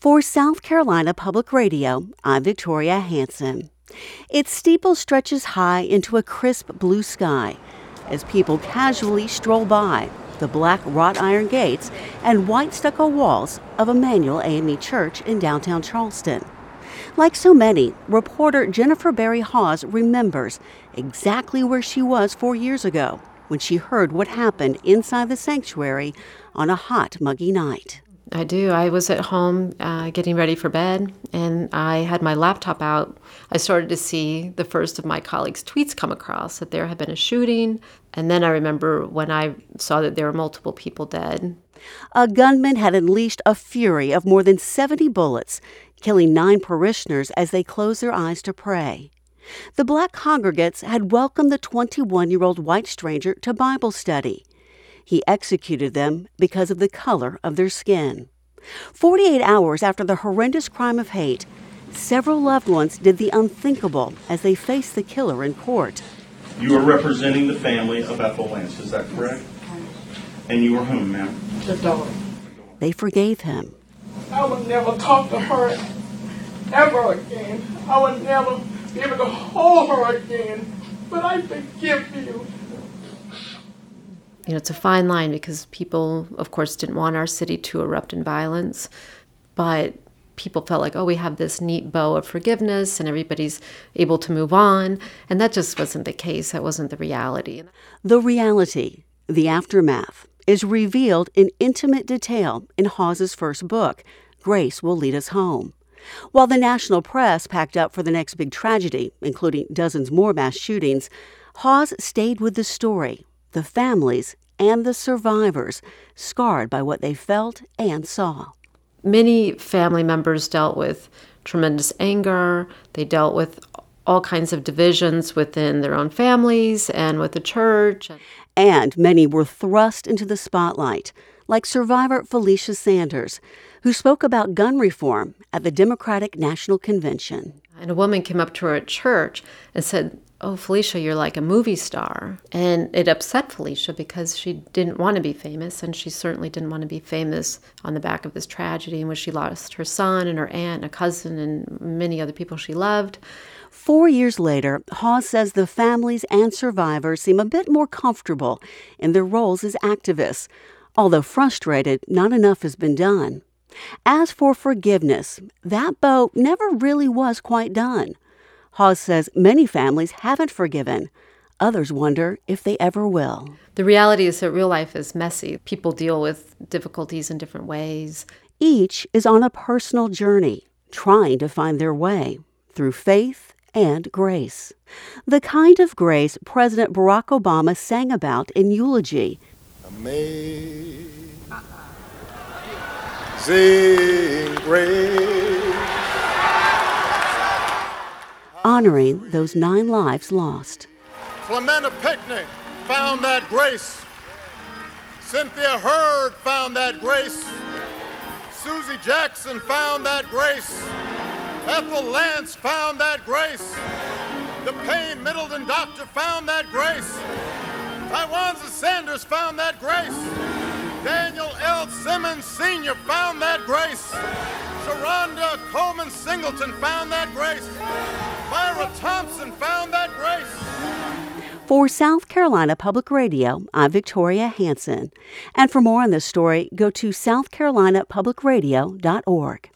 For South Carolina Public Radio, I'm Victoria Hansen. Its steeple stretches high into a crisp blue sky as people casually stroll by the black wrought iron gates and white stucco walls of Emanuel AME Church in downtown Charleston. Like so many, reporter Jennifer Berry Hawes remembers exactly where she was four years ago when she heard what happened inside the sanctuary on a hot, muggy night. I do. I was at home uh, getting ready for bed, and I had my laptop out. I started to see the first of my colleagues' tweets come across that there had been a shooting. And then I remember when I saw that there were multiple people dead. A gunman had unleashed a fury of more than 70 bullets, killing nine parishioners as they closed their eyes to pray. The black congregates had welcomed the 21 year old white stranger to Bible study. He executed them because of the color of their skin. 48 hours after the horrendous crime of hate, several loved ones did the unthinkable as they faced the killer in court. You are representing the family of Ethel Lance, is that correct? And you are whom, ma'am? The daughter. They forgave him. I would never talk to her ever again. I would never be able to hold her again. But I forgive you you know, it's a fine line because people, of course, didn't want our city to erupt in violence, but people felt like, oh, we have this neat bow of forgiveness and everybody's able to move on. And that just wasn't the case. That wasn't the reality. The reality, the aftermath, is revealed in intimate detail in Hawes's first book, Grace Will Lead Us Home. While the national press packed up for the next big tragedy, including dozens more mass shootings, Hawes stayed with the story the families, and the survivors scarred by what they felt and saw. Many family members dealt with tremendous anger, they dealt with all kinds of divisions within their own families and with the church. And many were thrust into the spotlight, like survivor Felicia Sanders, who spoke about gun reform at the Democratic National Convention. And a woman came up to her at church and said, oh, Felicia, you're like a movie star. And it upset Felicia because she didn't want to be famous, and she certainly didn't want to be famous on the back of this tragedy in which she lost her son and her aunt and a cousin and many other people she loved. Four years later, Hawes says the families and survivors seem a bit more comfortable in their roles as activists. Although frustrated, not enough has been done. As for forgiveness, that boat never really was quite done. Hawes says many families haven't forgiven. Others wonder if they ever will. The reality is that real life is messy. People deal with difficulties in different ways. Each is on a personal journey, trying to find their way through faith and grace. The kind of grace President Barack Obama sang about in eulogy. Amazing grace honoring those nine lives lost. Clementa Pinckney found that grace. Cynthia Hurd found that grace. Susie Jackson found that grace. Ethel Lance found that grace. The Payne Middleton doctor found that grace. Tywanza Sanders found that grace. Daniel L. Simmons Sr. found that grace. Sharonda Coleman Singleton found that grace. Thompson found that grace. For South Carolina Public Radio, I'm Victoria Hansen. And for more on this story, go to southcarolinapublicradio.org.